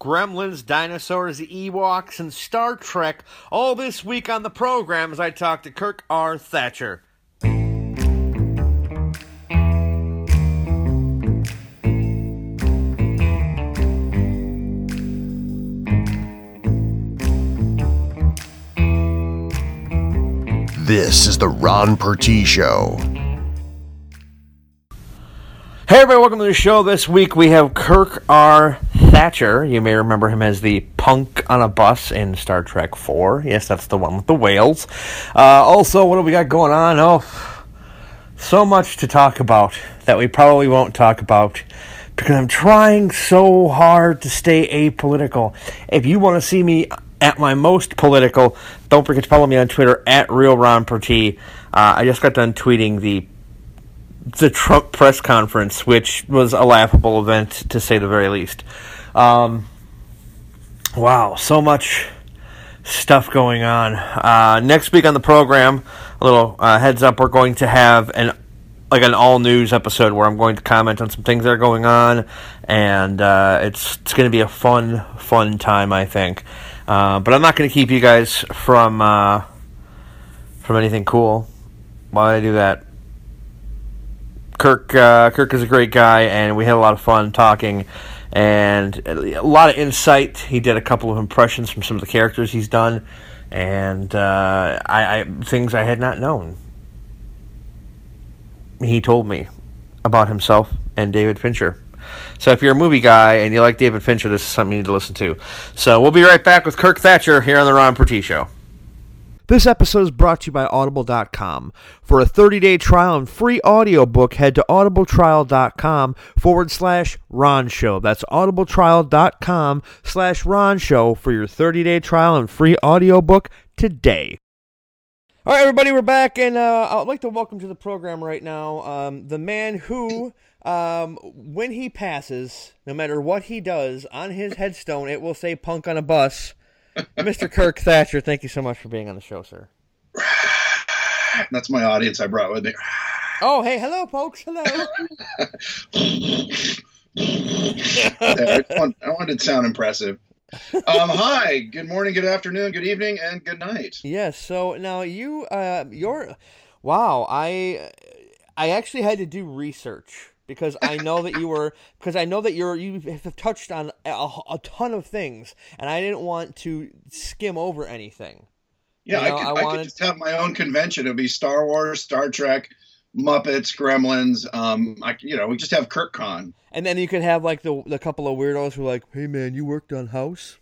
Gremlins, dinosaurs, Ewoks, and Star Trek all this week on the program as I talk to Kirk R. Thatcher. This is the Ron Pertie Show. Hey everybody, welcome to the show. This week we have Kirk R. Thatcher. You may remember him as the punk on a bus in Star Trek 4. Yes, that's the one with the whales. Uh, also, what do we got going on? Oh, so much to talk about that we probably won't talk about because I'm trying so hard to stay apolitical. If you want to see me at my most political, don't forget to follow me on Twitter at RealRonPertie. Uh, I just got done tweeting the the Trump press conference, which was a laughable event to say the very least. Um, wow, so much stuff going on. Uh, next week on the program, a little uh, heads up, we're going to have an like an all news episode where I'm going to comment on some things that are going on, and uh, it's it's going to be a fun fun time, I think. Uh, but I'm not going to keep you guys from uh, from anything cool. Why did I do that? Kirk uh, Kirk is a great guy, and we had a lot of fun talking, and a lot of insight. He did a couple of impressions from some of the characters he's done, and uh, I, I things I had not known. He told me about himself and David Fincher. So if you're a movie guy and you like David Fincher, this is something you need to listen to. So we'll be right back with Kirk Thatcher here on the Ron Pertie Show. This episode is brought to you by Audible.com. For a 30-day trial and free audiobook, head to audibletrial.com forward slash Ron Show. That's audibletrial.com slash Ron Show for your 30-day trial and free audiobook today. All right, everybody, we're back, and uh, I'd like to welcome to the program right now um, the man who, um, when he passes, no matter what he does, on his headstone it will say "punk on a bus." Mr. Kirk Thatcher, thank you so much for being on the show, sir. That's my audience I brought with me. Oh, hey, hello, folks. Hello. I, wanted, I wanted to sound impressive. Um, hi, good morning, good afternoon, good evening, and good night. Yes. So now you, uh, you're, wow. I, I actually had to do research because I know that you were because I know that you're you have touched on a, a, ton of things, and I didn't want to skim over anything. Yeah, you know, I, could, I, wanted... I, could, just have my own convention. It'd be Star Wars, Star Trek, Muppets, Gremlins. Um, I, you know, we just have KirkCon. And then you could have like the the couple of weirdos who are like, "Hey man, you worked on House."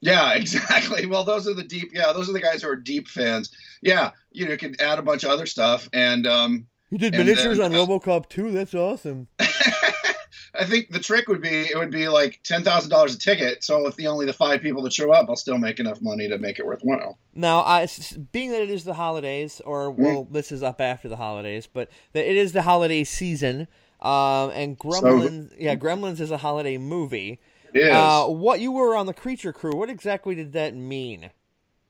Yeah, exactly. Well, those are the deep. Yeah, those are the guys who are deep fans. Yeah, you know, you can add a bunch of other stuff, and um, you did miniatures then, on RoboCop too. That's awesome. I think the trick would be it would be like ten thousand dollars a ticket. So if the only the five people that show up, I'll still make enough money to make it worthwhile. Now, I, being that it is the holidays, or hmm? well, mm. this is up after the holidays, but that it is the holiday season, um, and Gremlins, so, yeah, Gremlins is a holiday movie. It is. Uh, what you were on the Creature Crew? What exactly did that mean?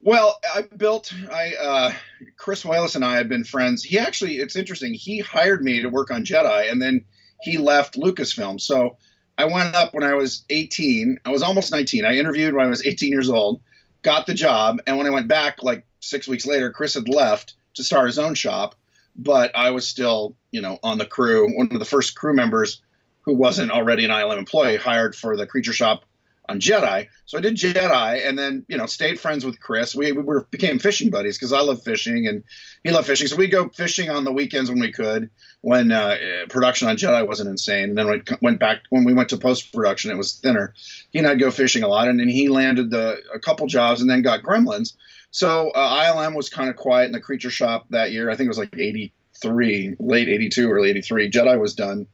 Well, I built. I uh, Chris Walas and I have been friends. He actually, it's interesting. He hired me to work on Jedi, and then he left Lucasfilm. So I went up when I was 18. I was almost 19. I interviewed when I was 18 years old, got the job, and when I went back, like six weeks later, Chris had left to start his own shop, but I was still, you know, on the crew. One of the first crew members who wasn't already an ILM employee hired for the creature shop on Jedi. So I did Jedi, and then you know stayed friends with Chris. We, we were became fishing buddies because I love fishing and he loved fishing. So we'd go fishing on the weekends when we could. When uh, production on Jedi wasn't insane, and then we went back when we went to post production, it was thinner. He and I'd go fishing a lot, and then he landed the a couple jobs, and then got Gremlins. So uh, ILM was kind of quiet in the creature shop that year. I think it was like '83, late '82, early '83. Jedi was done.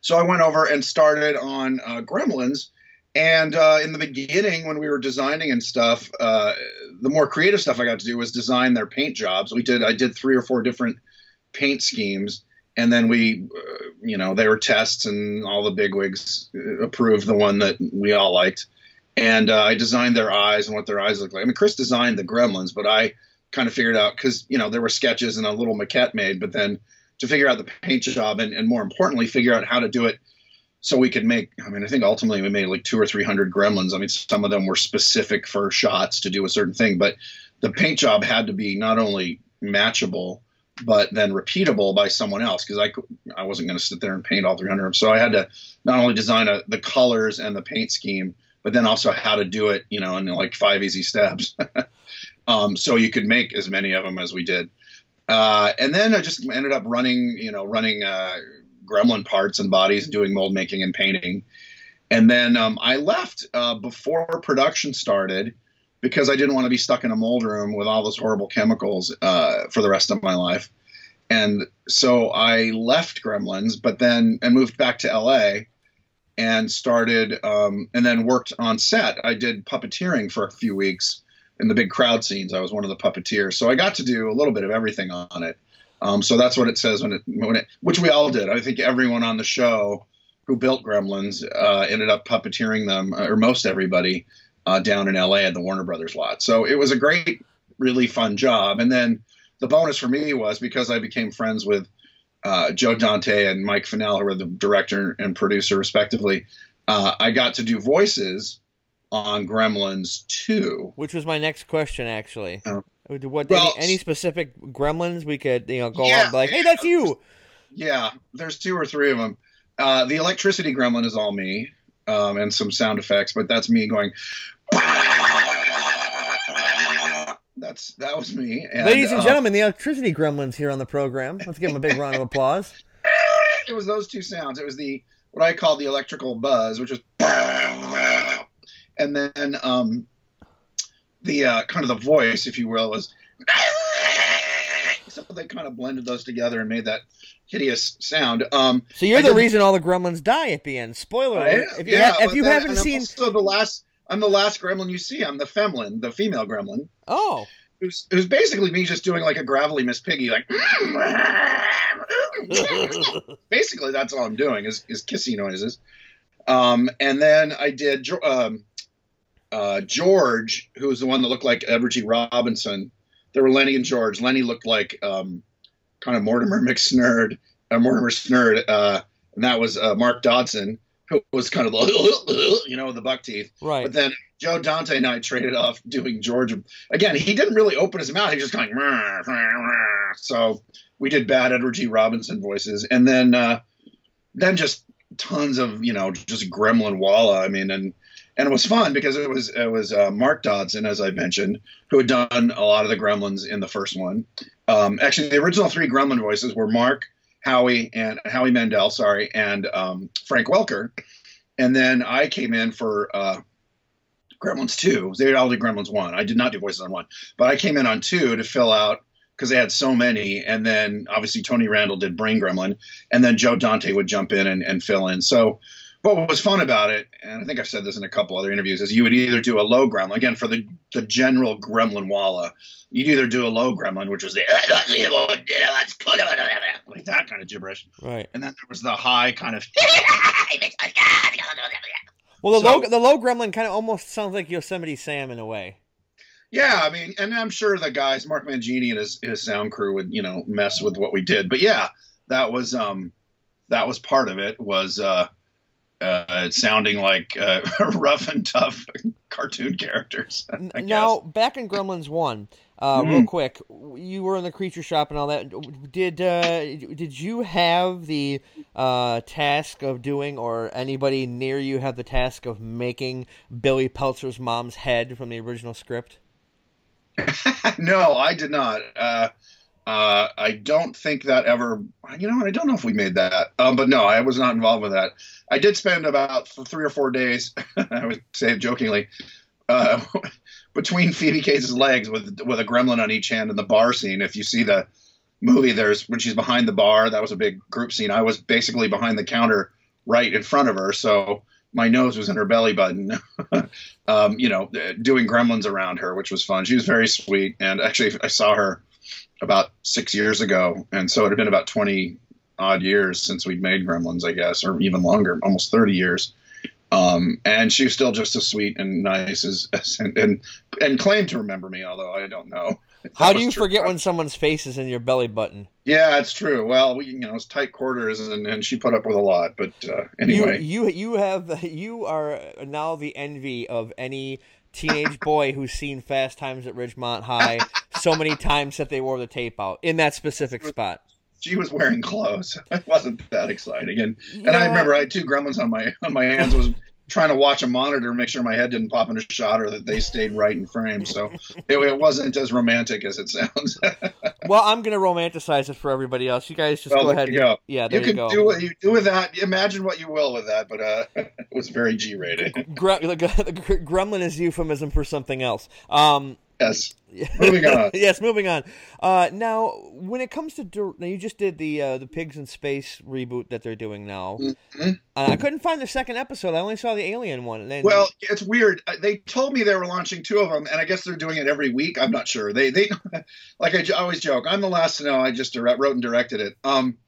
So I went over and started on uh, Gremlins and uh, in the beginning, when we were designing and stuff, uh, the more creative stuff I got to do was design their paint jobs. We did I did three or four different paint schemes, and then we, uh, you know, they were tests, and all the bigwigs approved the one that we all liked. And uh, I designed their eyes and what their eyes look like. I mean, Chris designed the Gremlins, but I kind of figured out because you know there were sketches and a little maquette made, but then to figure out the paint job and, and more importantly, figure out how to do it so we could make. I mean, I think ultimately we made like two or three hundred gremlins. I mean, some of them were specific for shots to do a certain thing, but the paint job had to be not only matchable but then repeatable by someone else because I, I wasn't going to sit there and paint all 300 of them. So I had to not only design a, the colors and the paint scheme, but then also how to do it, you know, in like five easy steps. um, so you could make as many of them as we did. Uh, and then I just ended up running, you know, running uh, gremlin parts and bodies, doing mold making and painting. And then um, I left uh, before production started because I didn't want to be stuck in a mold room with all those horrible chemicals uh, for the rest of my life. And so I left Gremlins, but then and moved back to LA and started um, and then worked on set. I did puppeteering for a few weeks in the big crowd scenes. I was one of the puppeteers, so I got to do a little bit of everything on it. Um, so that's what it says when it when it which we all did. I think everyone on the show who built Gremlins uh, ended up puppeteering them, or most everybody uh, down in LA at the Warner Brothers lot. So it was a great, really fun job. And then the bonus for me was because I became friends with uh, Joe Dante and Mike Finnell, who were the director and producer respectively. Uh, I got to do voices on Gremlins 2. Which was my next question, actually. What Well, any, any specific Gremlins we could you know go Yeah. on like, hey, that's you. Yeah, there's two or three of them. Uh, the electricity gremlin is all me, um, and some sound effects, but that's me going. That's that was me. And, Ladies and uh, gentlemen, the electricity gremlins here on the program. Let's give them a big round of applause. it was those two sounds. It was the what I call the electrical buzz, which was, and then um, the uh, kind of the voice, if you will, was. So they kind of blended those together and made that hideous sound. Um, So you're I the reason all the gremlins die at the end. Spoiler alert. If you, yeah, ha- if you then- haven't seen, also the last. I'm the last gremlin you see. I'm the femlin, the female gremlin. oh, Who's, who's basically me just doing like a gravelly Miss Piggy, like. basically, that's all I'm doing is, is kissy noises. Um, and then I did um, uh, George, who was the one that looked like Edward G. Robinson. There were Lenny and George. Lenny looked like um, kind of Mortimer McSnurd, uh, Mortimer Snerd, uh, and that was uh, Mark Dodson, who was kind of the, you know, the buck teeth. right. But then Joe Dante and I traded off doing George. Again, he didn't really open his mouth. He was just going. So we did bad Edward G. Robinson voices, and then uh, then just tons of you know just Gremlin Walla. I mean, and and it was fun because it was it was uh, Mark Dodson, as I mentioned, who had done a lot of the Gremlins in the first one. Um, actually, the original three Gremlin voices were Mark, Howie, and Howie Mandel, sorry, and um, Frank Welker. And then I came in for uh, Gremlins 2. They all did Gremlins 1. I did not do voices on 1. But I came in on 2 to fill out because they had so many. And then obviously Tony Randall did Brain Gremlin. And then Joe Dante would jump in and, and fill in. So what was fun about it, and I think I've said this in a couple other interviews, is you would either do a low gremlin, again, for the, the general gremlin walla, you'd either do a low gremlin, which was the like that kind of gibberish. right. And then there was the high kind of Well, the So- low the low gremlin kind of almost sounds like Yosemite Sam in a way. Yeah, I mean, and I'm sure the guys, Mark Mangini and his his sound crew would, you know, mess with what we did. But yeah, that was um that was part of it was uh uh sounding like uh, rough and tough cartoon characters. I N- guess. Now, back in Gremlins One, uh, Mhm. real quick, you were in the creature shop and all that. Did uh, did you have the uh, task of doing, or anybody near you have the task of making Billy Peltzer's mom's head from the original script? no, I did not. Uh I don't think that ever. You know, I don't know if we made that. Um, but no, I was not involved with that. I did spend about three or four days. I would say jokingly, uh, between Phoebe Cates' legs with with a gremlin on each hand in the bar scene. If you see the movie, there's when she's behind the bar. That was a big group scene. I was basically behind the counter, right in front of her. So my nose was in her belly button. um, you know, doing gremlins around her, which was fun. She was very sweet, and actually, I saw her about six years ago, and so it had been about twenty odd years since we'd made Gremlins, I guess, or even longer, almost thirty years. Um, and she was still just as sweet and nice as, as and, and and claimed to remember me, although I don't know. How do you true. forget when someone's face is in your belly button? Yeah, it's true. Well, we, you know, it's tight quarters, and, and she put up with a lot. But uh, anyway, you, you you have you are now the envy of any teenage boy who's seen Fast Times at Ridgemont High so many times that they wore the tape out in that specific spot. She was wearing clothes. It wasn't that exciting, and yeah. and I remember I had two gremlins on my on my hands. Was trying to watch a monitor and make sure my head didn't pop into shot or that they stayed right in frame. So it, it wasn't as romantic as it sounds. well, I'm going to romanticize it for everybody else. You guys just well, go ahead. You go. Yeah, there you, can go. do what you do with that. Imagine what you will with that, but uh, it was very G rated. The gremlin is euphemism for something else. Um, Yes. moving on. yes, moving on. Uh, now, when it comes to now, you just did the uh, the pigs in space reboot that they're doing now. Mm-hmm. Uh, I couldn't find the second episode. I only saw the alien one. Then... Well, it's weird. They told me they were launching two of them, and I guess they're doing it every week. I'm not sure. They they like I always joke. I'm the last to know. I just direct, wrote and directed it. Um,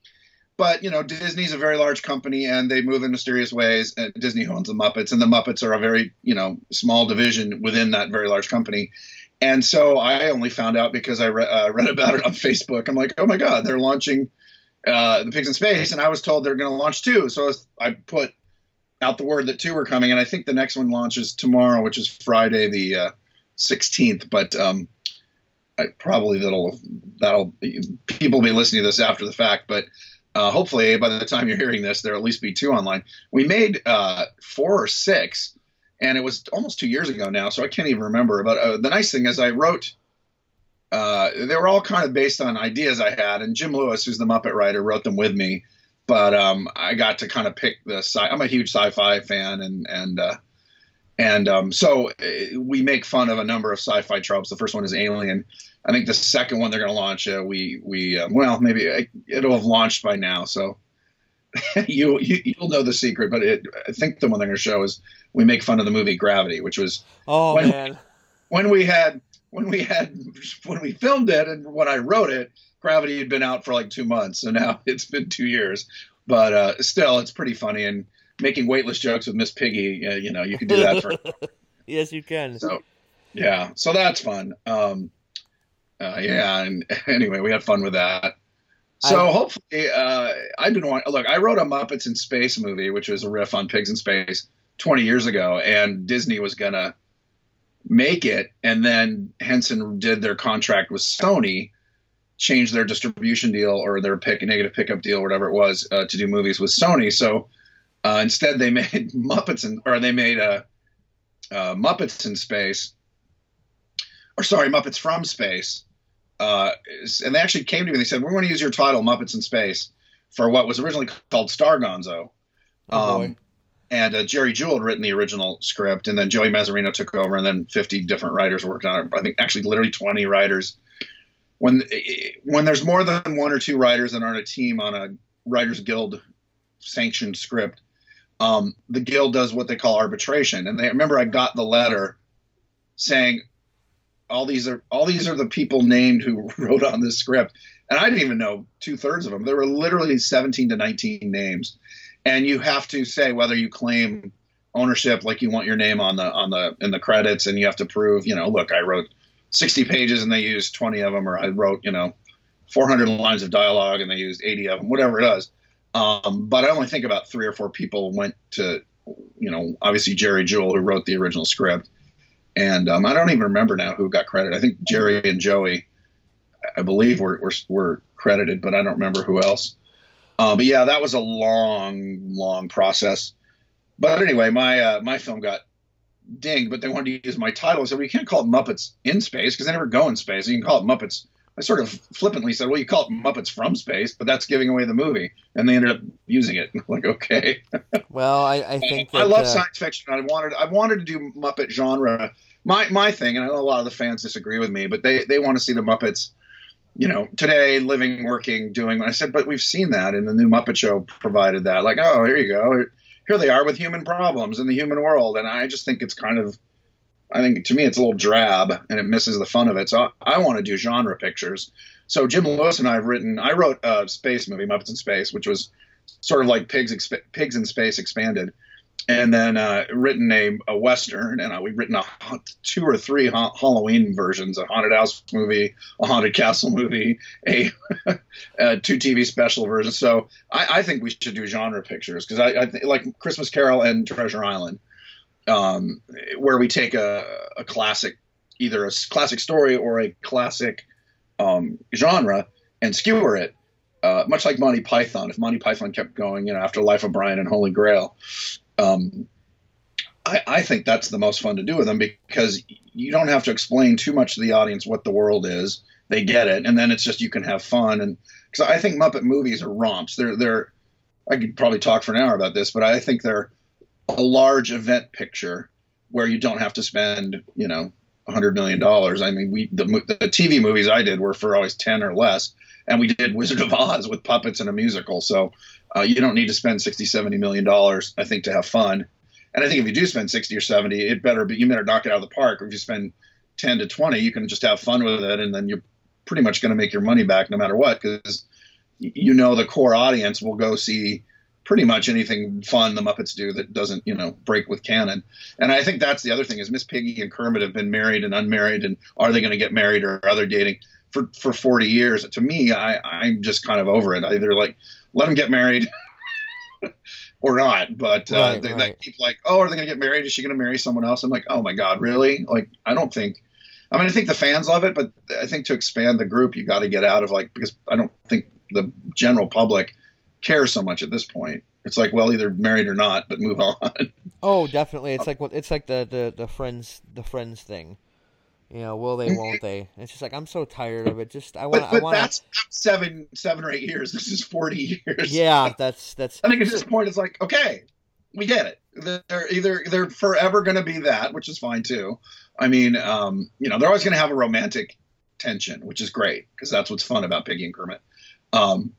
but you know, Disney's a very large company, and they move in mysterious ways. And Disney owns the Muppets, and the Muppets are a very you know small division within that very large company and so I only found out because I re- uh, read about it on Facebook. I'm like, oh my god, they're launching uh, the Pigs in Space, and I was told they're going to launch two. So I, was, I, put out the word that two were coming, and I think the next one launches tomorrow, which is Friday the uh, 16th. But um, I, probably that'll that'll people will be listening to this after the fact, but. Uh, hopefully, by the time you're hearing this, there'll at least be two online. We made uh, four or six, and it was almost two years ago now, so I can't even remember. But uh, the nice thing is, I wrote. Uh, they were all kind of based on ideas I had, and Jim Lewis, who's the Muppet writer, wrote them with me. But um, I got to kind of pick the. Sci- I'm a huge sci-fi fan, and and uh, and um, so uh, we make fun of a number of sci-fi tropes. The first one is Alien. I think the second one they're going to launch, uh, we we uh, well maybe it'll have launched by now. So you, you will know the secret, but it, I think the one they're going to show is we make fun of the movie Gravity, which was oh when, man when we had when we had when we filmed it and when I wrote it, Gravity had been out for like two months, so now it's been two years. But uh, still, it's pretty funny and making weightless jokes with Miss Piggy. Uh, you know, you can do that for. yes, you can. So, yeah, so that's fun. Um, uh, yeah, and anyway, we had fun with that. So I, hopefully, uh, I didn't want. Look, I wrote a Muppets in Space movie, which was a riff on Pigs in Space 20 years ago, and Disney was gonna make it, and then Henson did their contract with Sony, changed their distribution deal or their pick negative pickup deal, whatever it was, uh, to do movies with Sony. So uh, instead, they made Muppets in, or they made uh, uh, Muppets in Space, or sorry, Muppets from Space uh, and they actually came to me and they said, "We're going to use your title, Muppets in Space, for what was originally called Star Gonzo." Oh, um, and uh, Jerry Juhl had written the original script, and then Joey Mazzarino took over, and then 50 different writers worked on it. I think actually literally 20 writers. When when there's more than one or two writers that aren't a team on a Writers Guild sanctioned script, um, the guild does what they call arbitration. And they remember I got the letter saying all these are all these are the people named who wrote on this script, and I didn't even know two thirds of them. There were literally 17 to 19 names, and you have to say whether you claim ownership, like you want your name on the on the in the credits, and you have to prove, you know, look, I wrote 60 pages and they used 20 of them, or I wrote, you know, 400 lines of dialogue and they used 80 of them, whatever it is. Um, but I only think about three or four people went to, you know, obviously Jerry Juhl, who wrote the original script and um, I don't even remember now who got credit. I think Jerry and Joey, I believe, were were, were credited, but I don't remember who else. Uh, but yeah, that was a long, long process. But anyway, my uh, my film got dinged, but they wanted to use my title. Said, well, you can't call it Muppets in Space because they never go in space. You can call it Muppets. I sort of flippantly said, well, you call it Muppets from Space, but that's giving away the movie. And they ended up using it. like, okay. well, I, I think that, I love uh... science fiction. I wanted I wanted to do Muppet genre my my thing, and I know a lot of the fans disagree with me, but they they want to see the Muppets, you know, today, living, working, doing. I said, but we've seen that, and the new Muppet Show provided that. Like, oh, here you go, here they are with human problems in the human world, and I just think it's kind of. I think to me it's a little drab and it misses the fun of it. So I, I want to do genre pictures. So Jim Lewis and I have written. I wrote a space movie, Muppets in Space, which was sort of like Pigs Pigs in Space expanded and then uh, written a, a western, and uh, we've written a, two or three ha- Halloween versions: a haunted house movie, a haunted castle movie, a, a two TV special version. So I, I, think we should do genre pictures because I, I th- like Christmas Carol and Treasure Island, um, where we take a, a classic, either a classic story or a classic um, genre and skewer it. Uh, much like Monty Python, if Monty Python kept going, you know, after Life of Brian and Holy Grail, um, I, I, think that's the most fun to do with them because you don't have to explain too much to the audience what the world is. They get it, and then it's just you can have fun. And because I think Muppet movies are romps. They're they're. I could probably talk for an hour about this, but I think they're a large event picture where you don't have to spend, you know, hundred million dollars. I mean, we the, the TV movies I did were for always ten or less, and we did Wizard of Oz with puppets and a musical. So uh, you don't need to spend 60, 70 million dollars, I think, to have fun. And I think if you do spend 60 or 70, it better be, you better knock it out of the park. If you spend 10 to 20, you can just have fun with it. And then you're pretty much going to make your money back no matter what, because you know, the core audience will go see pretty much anything fun the Muppets do that doesn't, you know, break with canon. And I think that's the other thing is Miss Piggy and Kermit have been married and unmarried, and are they going to get married or are they dating for for 40 years? To me, I I'm just kind of over it. Either like let them get married or not. But uh, right, they, right. they, keep like, oh, are they going to get married? Is she going to marry someone else? I'm like, oh my god, really? Like, I don't think. I mean, I think the fans love it, but I think to expand the group, you got to get out of like because I don't think the general public cares so much at this point. It's like, well, either married or not, but move on. Oh, definitely. It's like what it's like the, the the friends the friends thing. You know, will they? Won't they? It's just like I'm so tired of it. Just I want. But, but I want. That's seven, seven or eight years. This is forty years. Yeah, that's that's. I think at this point it's like okay, we get it. They're either they're forever going to be that, which is fine too. I mean, um, you know, they're always going to have a romantic tension, which is great because that's what's fun about Piggy and Kermit. Um,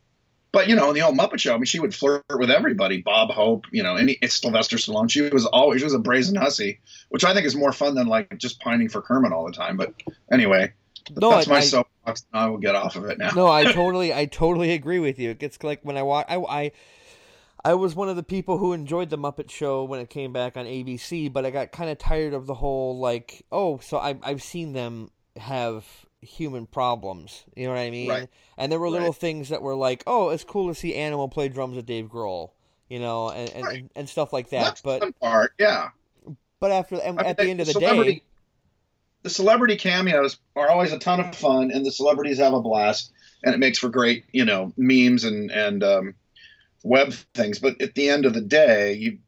but you know, in the old Muppet Show, I mean, she would flirt with everybody. Bob Hope, you know, any Sylvester Stallone. She was always she was a brazen hussy, which I think is more fun than like just pining for Kermit all the time. But anyway, no, that's I, my I, soapbox. I will get off of it now. No, I totally, I totally agree with you. It gets like when I watch, I, I, I was one of the people who enjoyed the Muppet Show when it came back on ABC, but I got kind of tired of the whole like, oh, so I, I've seen them have human problems. You know what I mean? Right. And there were little right. things that were like, oh, it's cool to see Animal play drums with Dave Grohl, you know, and and, right. and stuff like that. That's but part, yeah. But after and at mean, the end of the day, the celebrity cameos are always a ton of fun, and the celebrities have a blast, and it makes for great, you know, memes and and um, web things. But at the end of the day, you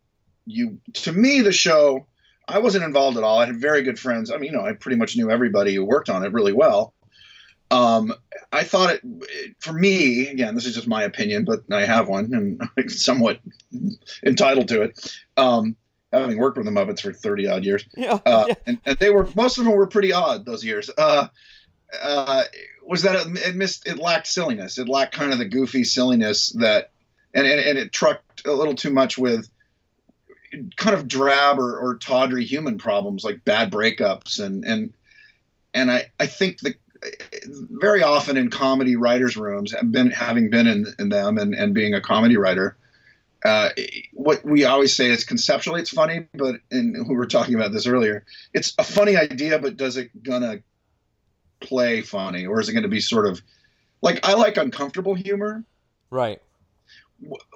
you to me the show I wasn't involved at all. I had very good friends. I mean, you know, I pretty much knew everybody who worked on it really well. Um, I thought it, for me, again, this is just my opinion, but I have one and I'm somewhat entitled to it. Um, having worked with the Muppets for 30 odd years. Yeah, uh, yeah. And, and, they were, most of them were pretty odd those years. Uh, uh, was that it, it, missed, it lacked silliness. It lacked kind of the goofy silliness that, and, and, and it trucked a little too much with, kind of drab or, or tawdry human problems like bad breakups and and and I, I think that very often in comedy writers rooms been having been in, in them and, and being a comedy writer uh, what we always say is conceptually it's funny but and we were talking about this earlier it's a funny idea but does it gonna play funny or is it to be sort of like i like uncomfortable humor. Right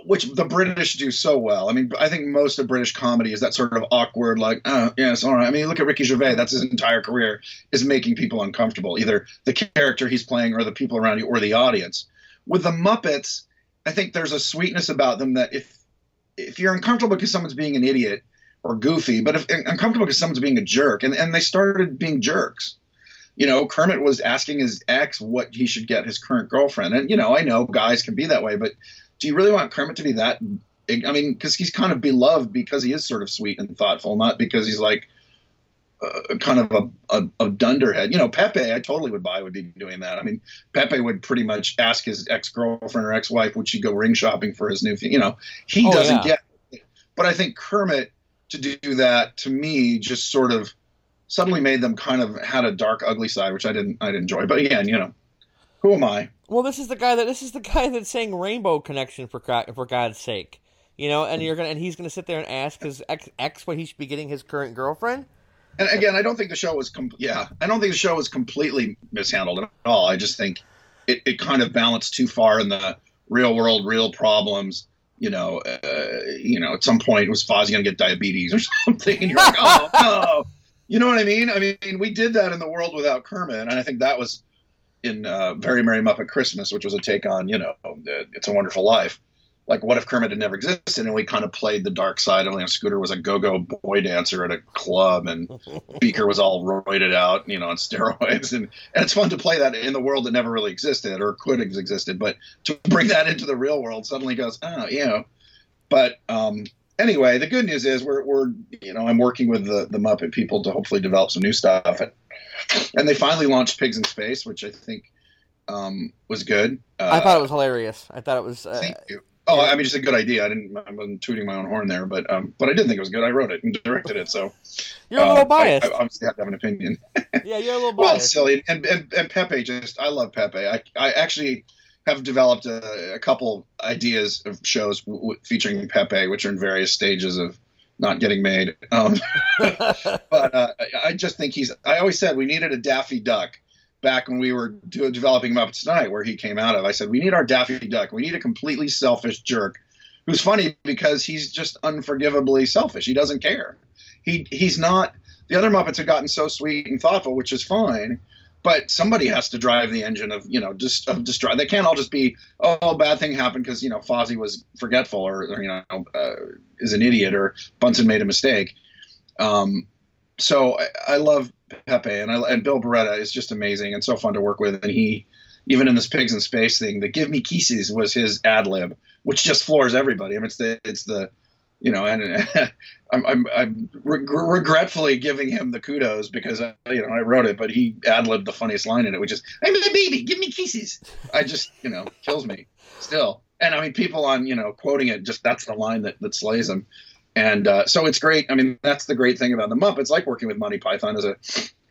which the British do so well. I mean, I think most of British comedy is that sort of awkward, like, oh, yes, all right. I mean, look at Ricky Gervais. That's his entire career is making people uncomfortable, either the character he's playing or the people around you or the audience. With the Muppets, I think there's a sweetness about them that if if you're uncomfortable because someone's being an idiot or goofy, but if uncomfortable because someone's being a jerk, and, and they started being jerks. You know, Kermit was asking his ex what he should get his current girlfriend. And, you know, I know guys can be that way, but do you really want Kermit to be that? I mean, because he's kind of beloved because he is sort of sweet and thoughtful, not because he's like uh, kind of a, a, a, dunderhead. You know, Pepe, I totally would buy would be doing that. I mean, Pepe would pretty much ask his ex girlfriend or ex wife would she go ring shopping for his new. Thing? You know, he oh, doesn't yeah. get. But I think Kermit to do that to me just sort of suddenly made them kind of had a dark, ugly side, which I didn't I didn't enjoy. But again, you know, who am I? Well, this is the guy that this is the guy that's saying Rainbow Connection for for God's sake. You know, and you're gonna and he's gonna sit there and ask his ex, ex what he should be getting his current girlfriend. And again, I don't think the show was com- yeah, I don't think the show was completely mishandled at all. I just think it, it kind of balanced too far in the real world, real problems. You know, uh, you know, at some point was Fozzie gonna get diabetes or something, and you're like, oh no, you know what I mean? I mean, we did that in the world without Kermit, and I think that was in uh, Very Merry Muppet Christmas, which was a take on you know, It's a Wonderful Life. Like what if Kermit had never existed? And we kind of played the dark side and you know, Scooter was a go-go boy dancer at a club and Beaker was all roided out, you know, on steroids. And, and it's fun to play that in the world that never really existed or could have existed, but to bring that into the real world suddenly goes, oh, you know. But um, anyway, the good news is we're, we're you know, I'm working with the, the Muppet people to hopefully develop some new stuff. and, and they finally launched Pigs in Space, which I think um, was good. Uh, I thought it was hilarious. I thought it was. Uh, thank you. Oh, I mean, it's a good idea. I didn't. I wasn't tooting my own horn there, but um, but I did think it was good. I wrote it and directed it, so you're a little uh, biased. I, I, obviously have to have an opinion. yeah, you're a little biased. well, silly, and, and and Pepe just. I love Pepe. I I actually have developed a, a couple ideas of shows w- w- featuring Pepe, which are in various stages of not getting made. Um, but uh, I just think he's. I always said we needed a Daffy Duck back when we were do, developing Muppets Tonight, where he came out of. I said, we need our Daffy Duck. We need a completely selfish jerk who's funny because he's just unforgivably selfish. He doesn't care. He he's not. The other Muppets have gotten so sweet and thoughtful, which is fine. But somebody has to drive the engine of you know just of destroy. They can't all just be oh bad thing happened because you know Fozzie was forgetful or, or you know uh, is an idiot or Bunsen made a mistake. Um, so I, I love Pepe and I, and Bill Barretta is just amazing and so fun to work with. And he, even in this pigs in space thing, the "Give me kisses" was his ad lib, which just floors everybody. I mean, it's the it's the you know, and I'm I'm, I'm re- regretfully giving him the kudos because I, you know I wrote it, but he ad libbed the funniest line in it, which is "I'm a baby, give me kisses." I just you know kills me still, and I mean people on you know quoting it just that's the line that that slays him. And uh, so it's great. I mean, that's the great thing about the Muppets. It's like working with Monty Python as a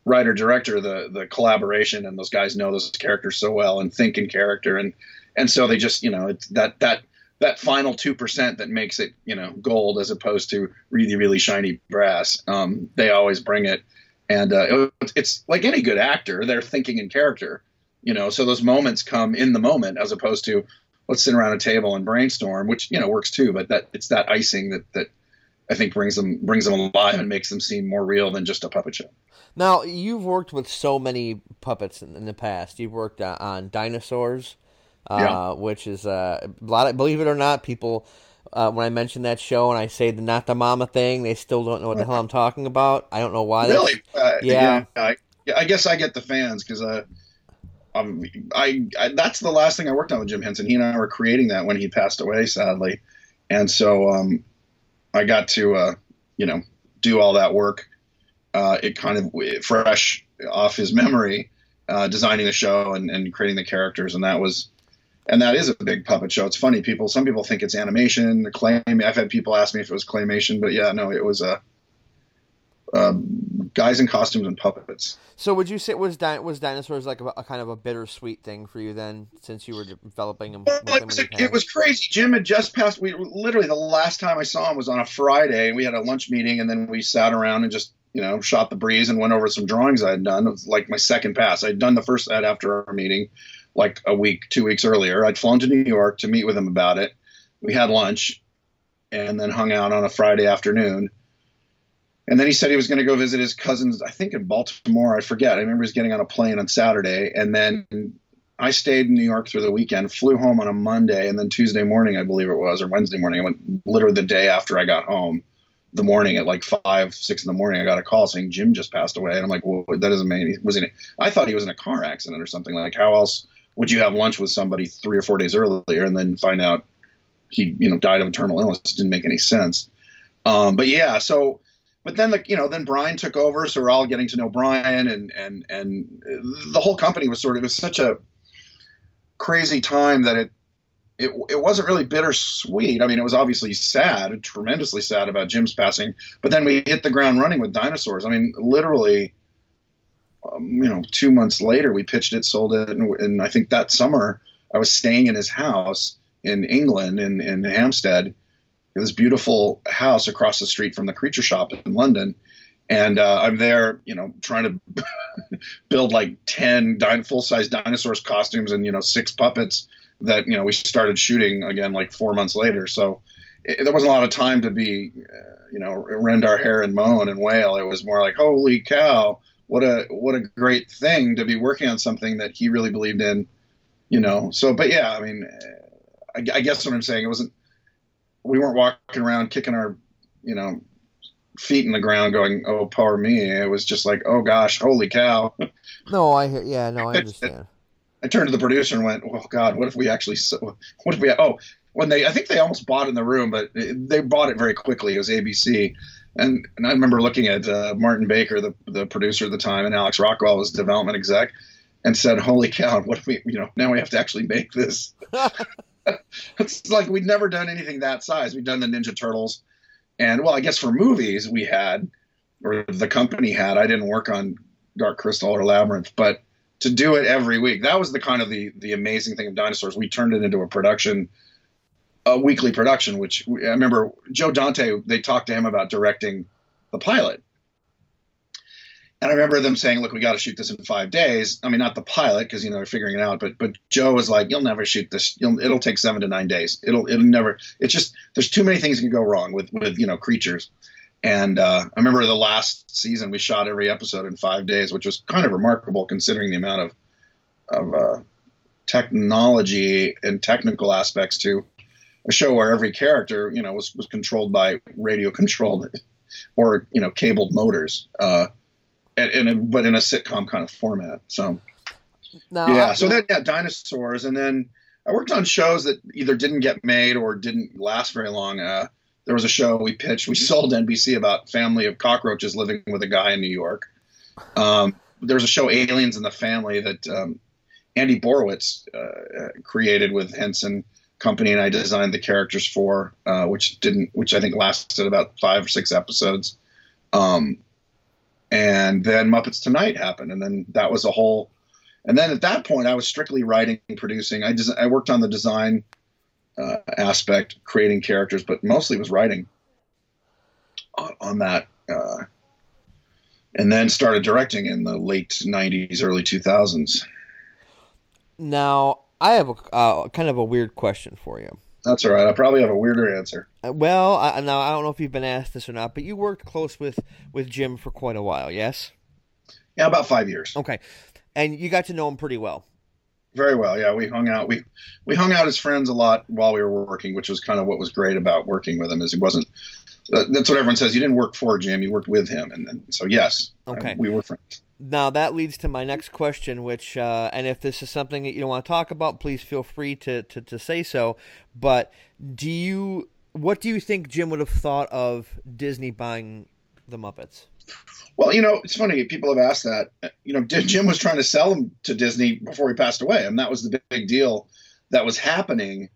writer director, the the collaboration and those guys know those characters so well and think in character, and and so they just you know that that that final two percent that makes it you know gold as opposed to really really shiny brass. Um, they always bring it, and uh, it, it's like any good actor, they're thinking in character. You know, so those moments come in the moment as opposed to let's sit around a table and brainstorm, which you know works too. But that it's that icing that that I think brings them brings them alive and makes them seem more real than just a puppet show. Now you've worked with so many puppets in, in the past. You've worked uh, on dinosaurs, uh, yeah. which is uh, a lot. Of, believe it or not, people. Uh, when I mention that show and I say the not the mama thing, they still don't know what the hell I'm talking about. I don't know why. Really? Uh, yeah. yeah I, I, guess I get the fans because uh, um, I, I, that's the last thing I worked on with Jim Henson. He and I were creating that when he passed away, sadly, and so um, I got to uh, you know do all that work. Uh, it kind of fresh off his memory, uh, designing the show and, and creating the characters, and that was and that is a big puppet show. It's funny, people. Some people think it's animation, claim. I've had people ask me if it was claymation, but yeah, no, it was a um, guys in costumes and puppets. So would you say was di- was dinosaurs like a, a, kind of a bittersweet thing for you then, since you were developing them? Well, it, was, it was crazy. Jim had just passed. We literally the last time I saw him was on a Friday, and we had a lunch meeting, and then we sat around and just you know shot the breeze and went over some drawings I had done. It was like my second pass. I'd done the first set after our meeting, like a week, two weeks earlier. I'd flown to New York to meet with him about it. We had lunch, and then hung out on a Friday afternoon and then he said he was going to go visit his cousins, I think in Baltimore. I forget. I remember he was getting on a plane on Saturday. And then I stayed in New York through the weekend, flew home on a Monday. And then Tuesday morning, I believe it was, or Wednesday morning, I went literally the day after I got home, the morning at like five, six in the morning, I got a call saying Jim just passed away. And I'm like, well, that doesn't mean he was in it. I thought he was in a car accident or something. Like, how else would you have lunch with somebody three or four days earlier and then find out he, you know, died of a terminal illness? It didn't make any sense. Um, but yeah, so but then the you know then Brian took over, so we're all getting to know Brian, and and and the whole company was sort of it was such a crazy time that it it it wasn't really bittersweet. I mean, it was obviously sad, tremendously sad about Jim's passing. But then we hit the ground running with dinosaurs. I mean, literally, um, you know, two months later we pitched it, sold it, and, and I think that summer I was staying in his house in England in in Hampstead this beautiful house across the street from the Creature Shop in London, and uh, I'm there, you know, trying to build like ten full size dinosaurs costumes and you know six puppets that you know we started shooting again like four months later. So it, there wasn't a lot of time to be, uh, you know, rend our hair and moan and wail. It was more like, holy cow, what a what a great thing to be working on something that he really believed in, you know. So, but yeah, I mean, I, I guess what I'm saying it wasn't. We weren't walking around kicking our, you know, feet in the ground going, "Oh, poor me." It was just like, "Oh gosh, holy cow." No, I hear. Yeah, no, I understand. I turned to the producer and went, "Oh God, what if we actually? What if we? Oh, when they, I think they almost bought in the room, but they bought it very quickly. It was ABC, and and I remember looking at uh, Martin Baker, the the producer at the time, and Alex Rockwell was development exec, and said, "Holy cow, what if we? You know, now we have to actually make this." it's like we'd never done anything that size. We'd done the Ninja Turtles, and well, I guess for movies we had, or the company had. I didn't work on Dark Crystal or Labyrinth, but to do it every week. That was the kind of the the amazing thing of dinosaurs. We turned it into a production, a weekly production. Which I remember Joe Dante. They talked to him about directing the pilot, and I remember them saying, "Look, we got to shoot this in five days." I mean, not the pilot because you know they're figuring it out, but but Joe was like, "You'll never shoot this. You'll, it'll take seven to nine days. It'll it'll never. It's just there's too many things can go wrong with with you know creatures." And uh, I remember the last season we shot every episode in five days, which was kind of remarkable considering the amount of of uh, technology and technical aspects to a show where every character, you know, was, was controlled by radio controlled or you know cabled motors, uh, and, and but in a sitcom kind of format. So yeah, I, so then yeah, dinosaurs, and then I worked on shows that either didn't get made or didn't last very long. Uh, there was a show we pitched. We sold NBC about family of cockroaches living with a guy in New York. Um, there was a show Aliens in the Family that um, Andy Borowitz uh, created with Henson Company, and I designed the characters for, uh, which didn't, which I think lasted about five or six episodes. Um, and then Muppets Tonight happened, and then that was a whole. And then at that point, I was strictly writing producing. I des- I worked on the design uh, aspect, creating characters, but mostly was writing on, on that. Uh, and then started directing in the late 90s, early 2000s. Now, I have a uh, kind of a weird question for you. That's all right. I probably have a weirder answer. Uh, well, I, now I don't know if you've been asked this or not, but you worked close with with Jim for quite a while, yes? Yeah, about five years. Okay, and you got to know him pretty well. Very well, yeah. We hung out. We we hung out as friends a lot while we were working, which was kind of what was great about working with him. Is he wasn't. Uh, that's what everyone says. You didn't work for Jim. You worked with him, and, and so yes, okay, I, we were friends. Now that leads to my next question, which, uh, and if this is something that you don't want to talk about, please feel free to, to, to say so. But do you, what do you think Jim would have thought of Disney buying the Muppets? Well, you know, it's funny. People have asked that. You know, Jim was trying to sell them to Disney before he passed away, and that was the big deal that was happening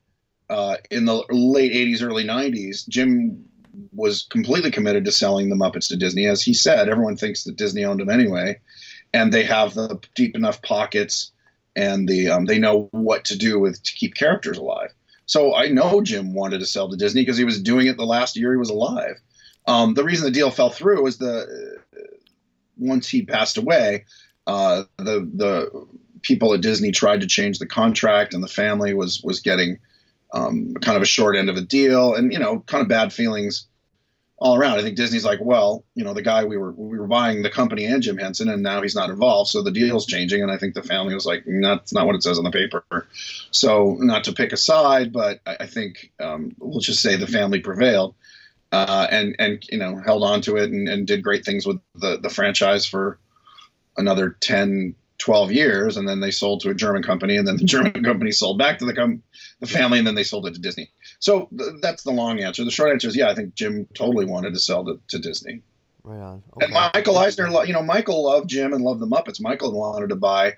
uh, in the late '80s, early '90s. Jim was completely committed to selling the Muppets to Disney, as he said. Everyone thinks that Disney owned them anyway, and they have the deep enough pockets, and the um, they know what to do with to keep characters alive. So I know Jim wanted to sell to Disney because he was doing it the last year he was alive. Um, the reason the deal fell through was the uh, once he passed away, uh, the the people at Disney tried to change the contract, and the family was was getting um, kind of a short end of a deal, and you know, kind of bad feelings all around. I think Disney's like, well, you know, the guy we were we were buying the company and Jim Henson, and now he's not involved, so the deal's changing. And I think the family was like, that's not what it says on the paper. So not to pick a side, but I, I think um, we'll just say the family prevailed uh, and and you know held on to it and, and did great things with the the franchise for another 10 12 years and then they sold to a german company and then the german company sold back to the com- the family and then they sold it to disney. So th- that's the long answer. The short answer is yeah i think jim totally wanted to sell to, to disney. Right on. Okay. and michael eisner you know michael loved jim and loved the muppets. Michael wanted to buy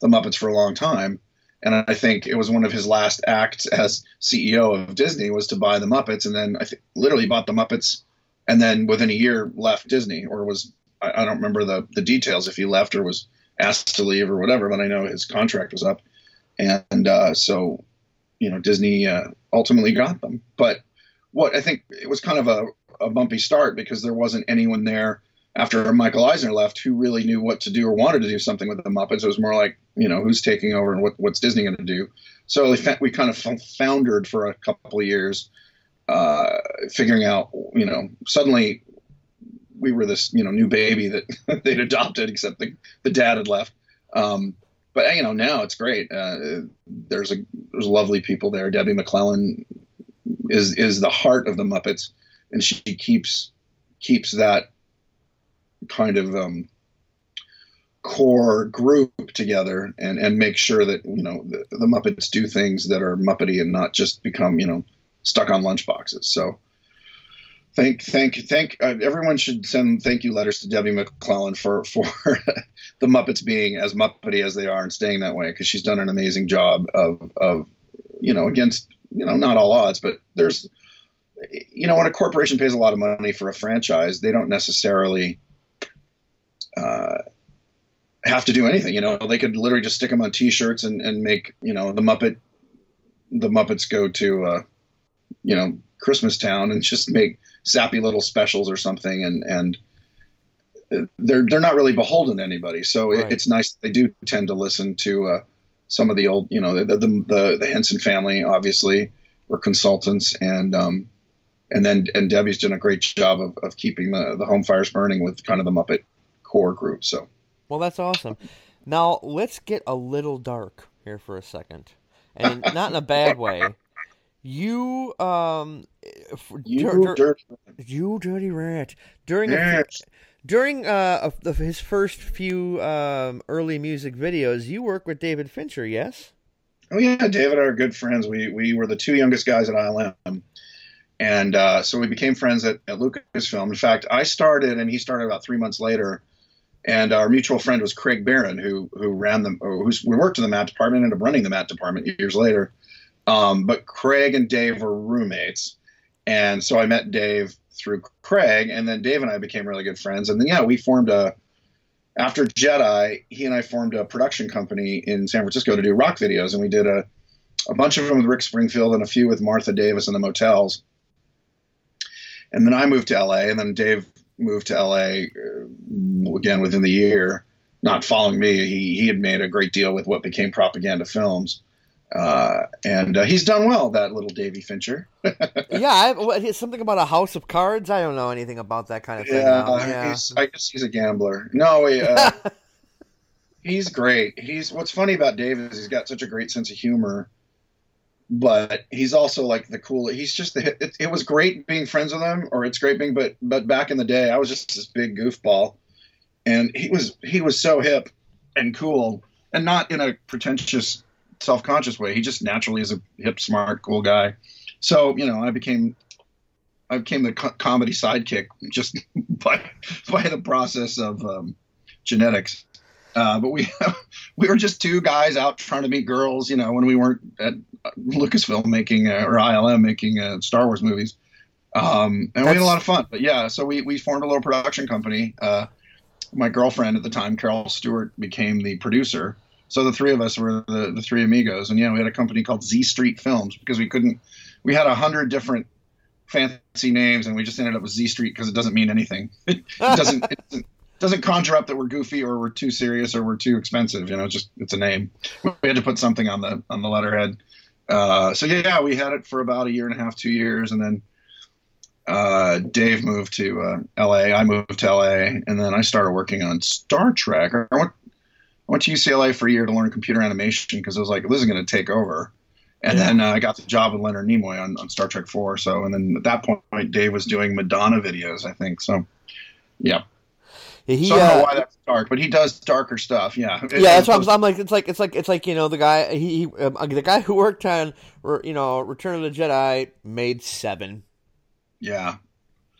the muppets for a long time and I think it was one of his last acts as CEO of Disney was to buy the Muppets, and then I think literally bought the Muppets, and then within a year left Disney, or was I, I don't remember the the details if he left or was asked to leave or whatever, but I know his contract was up, and uh, so you know Disney uh, ultimately got them. But what I think it was kind of a, a bumpy start because there wasn't anyone there after Michael Eisner left who really knew what to do or wanted to do something with the Muppets. It was more like, you know, who's taking over and what, what's Disney going to do. So we kind of foundered for a couple of years, uh, figuring out, you know, suddenly we were this, you know, new baby that they'd adopted, except the, the dad had left. Um, but you know, now it's great. Uh, there's a there's lovely people there. Debbie McClellan is is the heart of the Muppets, and she keeps keeps that kind of um, core group together and and make sure that you know the, the, Muppets do things that are Muppety and not just become you know stuck on lunchboxes. So thank thank thank uh, everyone should send thank you letters to Debbie McClellan for for the Muppets being as Muppety as they are and staying that way because she's done an amazing job of of you know against you know not all odds but there's you know when a corporation pays a lot of money for a franchise they don't necessarily uh, have to do anything. You know, they could literally just stick them on T-shirts and, and make you know the Muppet the Muppets go to uh, you know Christmas Town and just make sappy little specials or something, and and they're they're not really beholden to anybody. So right. it, it's nice they do tend to listen to uh, some of the old you know the the, the the Henson family obviously were consultants and. Um, and then and Debbie's done a great job of, of keeping the, the home fires burning with kind of the Muppet core group. So, well, that's awesome. Now let's get a little dark here for a second, and not in a bad way. You, um, you, dur- dirty, you dirty rat. During yes. a, during uh a, his first few um, early music videos, you worked with David Fincher, yes? Oh yeah, David and I are good friends. We we were the two youngest guys at ILM, and uh, so we became friends at, at Lucasfilm. In fact, I started and he started about three months later and our mutual friend was Craig Barron, who who ran them, who's we worked in the matte department, ended up running the matte department years later. Um, but Craig and Dave were roommates, and so I met Dave through Craig, and then Dave and I became really good friends. And then yeah, we formed a after Jedi. He and I formed a production company in San Francisco to do rock videos, and we did a a bunch of them with Rick Springfield and a few with Martha Davis and the Motels. And then I moved to LA, and then Dave moved to LA uh, again within the year. Not following me, he he had made a great deal with what became Propaganda Films, uh, and uh, he's done well. That little Davy Fincher. yeah, I, something about a house of cards. I don't know anything about that kind of thing. Yeah, yeah. I guess he's a gambler. No, he, uh, he's great. He's what's funny about Dave is he's got such a great sense of humor but he's also like the cool. He's just the. It, it, was great being friends with him, or it's great being. But but back in the day, I was just this big goofball, and he was he was so hip and cool, and not in a pretentious, self conscious way. He just naturally is a hip, smart, cool guy. So you know, I became I became the co- comedy sidekick just by by the process of um, genetics. Uh, but we we were just two guys out trying to meet girls, you know, when we weren't at Lucasfilm making uh, or ILM making uh, Star Wars movies. Um, and That's... we had a lot of fun. But yeah, so we we formed a little production company. Uh, my girlfriend at the time, Carol Stewart, became the producer. So the three of us were the, the three amigos, and yeah, we had a company called Z Street Films because we couldn't. We had a hundred different fancy names, and we just ended up with Z Street because it doesn't mean anything. It, doesn't. it doesn't doesn't conjure up that we're goofy or we're too serious or we're too expensive. You know, just it's a name. We had to put something on the on the letterhead. Uh, so yeah, we had it for about a year and a half, two years, and then uh, Dave moved to uh, L.A. I moved to L.A. and then I started working on Star Trek. I went, I went to UCLA for a year to learn computer animation because I was like, this is going to take over. And yeah. then uh, I got the job with Leonard Nimoy on, on Star Trek Four. So, and then at that point, Dave was doing Madonna videos, I think. So, yeah. He, so I don't know uh, why that's dark, but he does darker stuff. Yeah, yeah. That's what I'm, I'm, like. It's like it's like it's like you know the guy he, he um, the guy who worked on you know Return of the Jedi made seven. Yeah,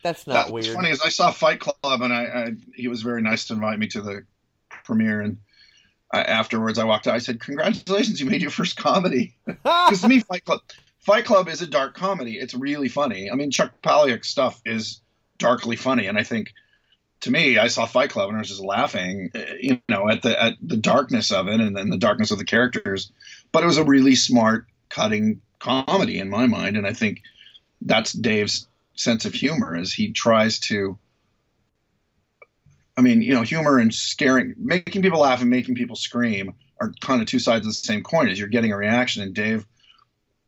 that's not that, weird. What's funny is I saw Fight Club and I, I he was very nice to invite me to the premiere and I, afterwards I walked out. I said, "Congratulations, you made your first comedy." Because to me, Fight Club, Fight Club is a dark comedy. It's really funny. I mean, Chuck Palahniuk's stuff is darkly funny, and I think to me, I saw Fight Club and I was just laughing, uh, you know, at the at the darkness of it and then the darkness of the characters. But it was a really smart, cutting comedy in my mind, and I think that's Dave's sense of humor is he tries to I mean, you know, humor and scaring, making people laugh and making people scream are kind of two sides of the same coin. As you're getting a reaction, and Dave,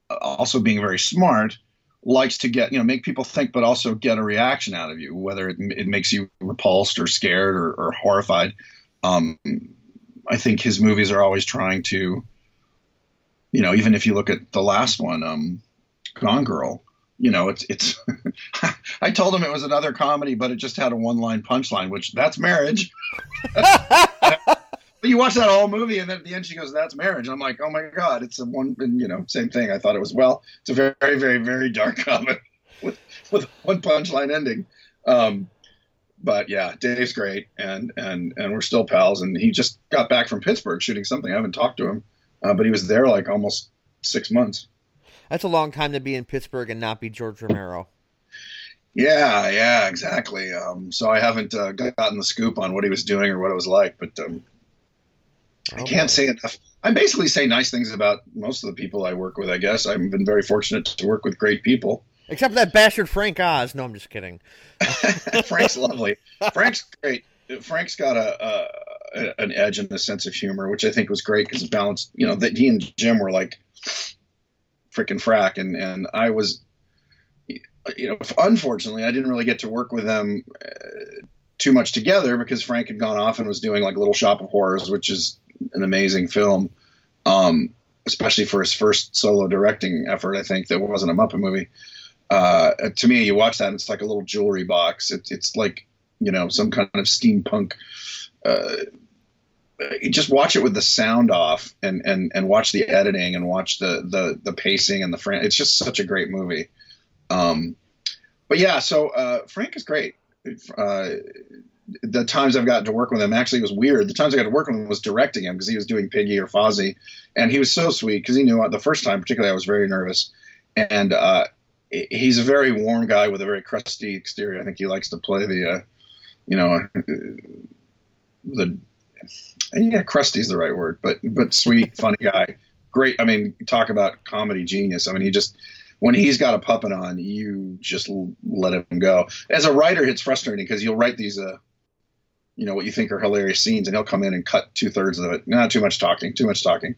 uh, also being very smart, likes to get you know make people think, but also get a reaction out of you, whether it, it makes you repulsed or scared or, or horrified. Um, I think his movies are always trying to, you know, even if you look at the last one, um, Gone Girl, you know, it's it's. I told him it was another comedy, but it just had a one-line punchline, which that's marriage. But you watch that whole movie, and then at the end she goes, "That's marriage." And I'm like, "Oh my god, it's a one." And you know, same thing. I thought it was well. It's a very, very, very dark comedy with with one punchline ending. Um, but yeah, Dave's great, and and and we're still pals. And he just got back from Pittsburgh shooting something. I haven't talked to him, uh, but he was there like almost six months. That's a long time to be in Pittsburgh and not be George Romero. Yeah, yeah, exactly. Um, so I haven't uh, gotten the scoop on what he was doing or what it was like, but um, oh, I can't say enough. I basically say nice things about most of the people I work with. I guess I've been very fortunate to work with great people. Except that bastard Frank Oz. No, I'm just kidding. Frank's lovely. Frank's great. Frank's got a, a, an edge and a sense of humor, which I think was great because it balanced. You know, that he and Jim were like freaking frack, and and I was, you know, unfortunately, I didn't really get to work with them uh, too much together because Frank had gone off and was doing like Little Shop of Horrors, which is an amazing film, um, especially for his first solo directing effort. I think that wasn't a Muppet movie. Uh, to me, you watch that, and it's like a little jewelry box. It, it's like you know some kind of steampunk uh, just watch it with the sound off and and and watch the editing and watch the the the pacing and the Frank. It's just such a great movie. Um, but yeah, so uh, Frank is great. Uh, the times I've gotten to work with him actually was weird. The times I got to work with him was directing him because he was doing Piggy or Fozzie, and he was so sweet because he knew the first time particularly I was very nervous, and uh, he's a very warm guy with a very crusty exterior. I think he likes to play the, uh, you know, uh, the yeah, Krusty's the right word, but but sweet, funny guy. Great. I mean, talk about comedy genius. I mean, he just when he's got a puppet on, you just let him go. As a writer, it's frustrating because you'll write these, uh, you know, what you think are hilarious scenes, and he'll come in and cut two thirds of it. Not too much talking, too much talking,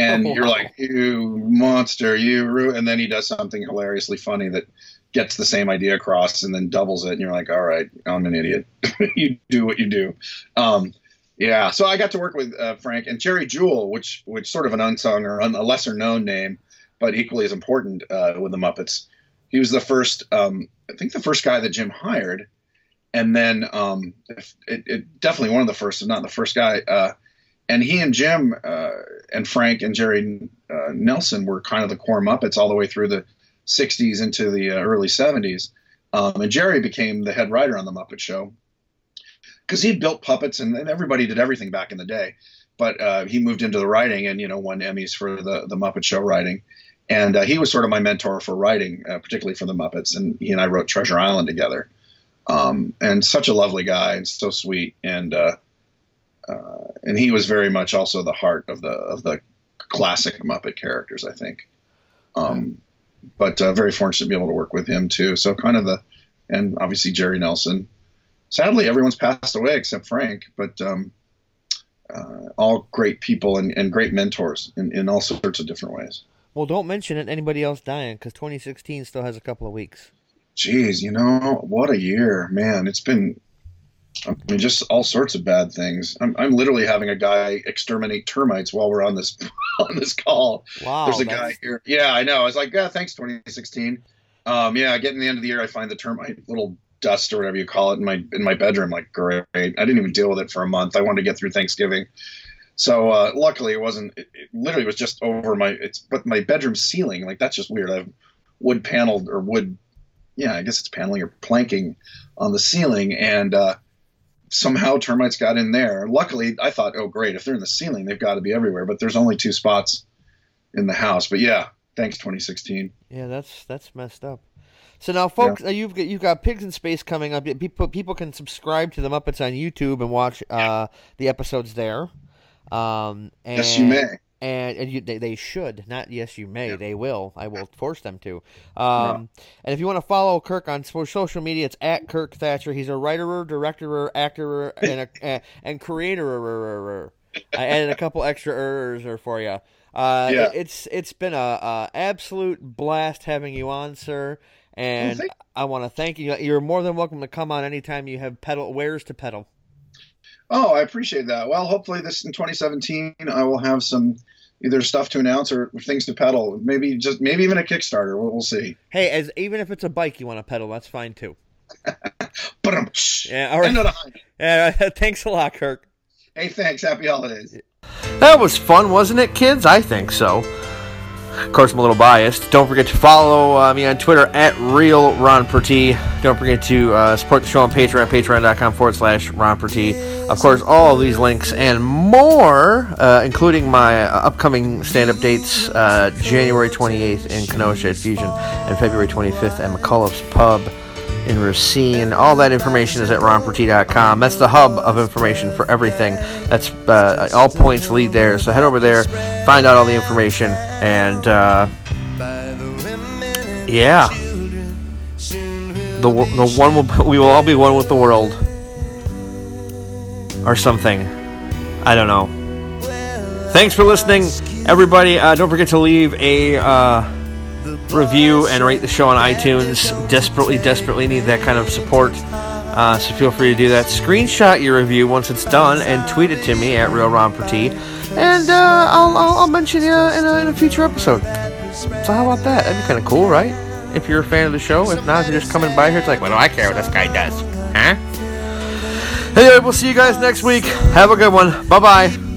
and oh, you're like, you monster, you. And then he does something hilariously funny that gets the same idea across, and then doubles it, and you're like, all right, I'm an idiot. you do what you do. Um, yeah, so I got to work with uh, Frank and Jerry Juhl, which which sort of an unsung or un, a lesser known name, but equally as important uh, with the Muppets. He was the first, um, I think, the first guy that Jim hired, and then um, it, it, definitely one of the first, if not the first guy. Uh, and he and Jim uh, and Frank and Jerry uh, Nelson were kind of the core Muppets all the way through the '60s into the uh, early '70s. Um, and Jerry became the head writer on the Muppet Show because he built puppets and, and, everybody did everything back in the day. But uh, he moved into the writing and you know won Emmys for the the Muppet Show writing, and uh, he was sort of my mentor for writing, uh, particularly for the Muppets. And he and I wrote Treasure Island together. Um, and such a lovely guy and so sweet and uh, uh, and he was very much also the heart of the of the classic Muppet characters, I think. Um, but uh, very fortunate to be able to work with him too. So kind of the and obviously Jerry Nelson sadly, everyone's passed away except Frank, but um, uh, all great people and, and great mentors in, in all sorts of different ways. Well, don't mention it, anybody else dying because 2016 still has a couple of weeks. Jeez, you know what a year, man! It's been, I mean, just all sorts of bad things. I'm, I'm literally having a guy exterminate termites while we're on this on this call. Wow, there's a that's... guy here. Yeah, I know. I was like, yeah, thanks, 2016. Um, yeah, getting the end of the year, I find the termite little dust or whatever you call it in my in my bedroom. Like great, I didn't even deal with it for a month. I wanted to get through Thanksgiving, so uh, luckily it wasn't. It, it, literally was just over my it's but my bedroom ceiling. Like that's just weird. I have wood paneled or wood, yeah, I guess it's paneling or planking on the ceiling, and uh, somehow termites got in there. Luckily, I thought, oh great, if they're in the ceiling, they've got to be everywhere. But there's only two spots in the house. But yeah, thanks 2016. Yeah, that's that's messed up. So now, folks, yeah. Uh, you've got you've got Pigs in Space coming up. People people can subscribe to the Muppets on YouTube and watch uh, the episodes there. Um, yes, you may. and, and you, they, they should. Not yes you may. They will. I will force them to. Um, and if you want to follow kirk on social media it's at kirk thatcher. He's a writer director actor and a, and creator i added a couple extra errors for you uh, yeah. it's it's been a, a, absolute blast having you on sir and well, i want to thank you you're more than welcome to come on anytime you have peddle wares to peddle Oh, I appreciate that. Well, hopefully this in 2017, I will have some either stuff to announce or things to peddle. Maybe just maybe even a Kickstarter. We'll, we'll see. Hey, as even if it's a bike you want to pedal, that's fine too. yeah, all right. Yeah, thanks a lot, Kirk. Hey, thanks. Happy holidays. That was fun, wasn't it, kids? I think so. Of course, I'm a little biased. Don't forget to follow uh, me on Twitter at Real Ron. Don't forget to uh, support the show on Patreon, patreon.com forward slash Ron. Of course, all of these links and more, uh, including my uh, upcoming stand up dates uh, January 28th in Kenosha at Fusion and February 25th at McCullough's Pub in Racine. All that information is at ronperty.com. That's the hub of information for everything. That's uh, all points lead there. So head over there, find out all the information, and uh, yeah, the the one will, we will all be one with the world, or something. I don't know. Thanks for listening, everybody. Uh, don't forget to leave a uh, review and rate the show on iTunes. Desperately, desperately need that kind of support. Uh, so feel free to do that. Screenshot your review once it's done and tweet it to me at Real Ron and uh, I'll, I'll, I'll, mention you in a, in a future episode. So how about that? That'd be kind of cool, right? If you're a fan of the show. If not, you're just coming by here. It's like, what do I care what this guy does? Huh? Anyway, we'll see you guys next week. Have a good one. Bye bye.